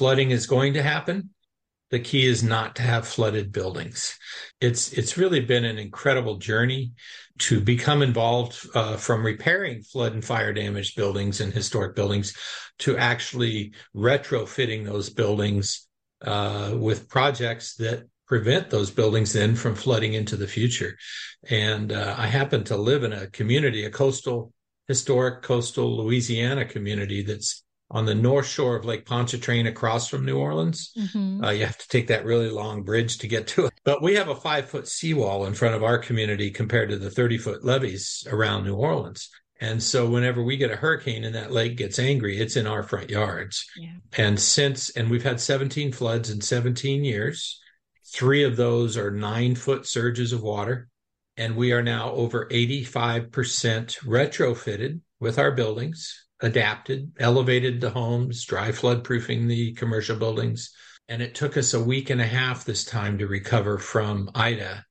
flooding is going to happen. The key is not to have flooded buildings. It's it's really been an incredible journey to become involved uh, from repairing flood and fire damaged buildings and historic buildings to actually retrofitting those buildings uh, with projects that prevent those buildings then from flooding into the future. And uh, I happen to live in a community, a coastal, historic coastal Louisiana community that's on the north shore of Lake Pontchartrain across from New Orleans. Mm-hmm. Uh, you have to take that really long bridge to get to it. But we have a five foot seawall in front of our community compared to the 30 foot levees around New Orleans. And so whenever we get a hurricane and that lake gets angry, it's in our front yards. Yeah. And since, and we've had 17 floods in 17 years. Three of those are nine foot surges of water. And we are now over 85% retrofitted with our buildings, adapted, elevated the homes, dry flood proofing the commercial buildings. And it took us a week and a half this time to recover from Ida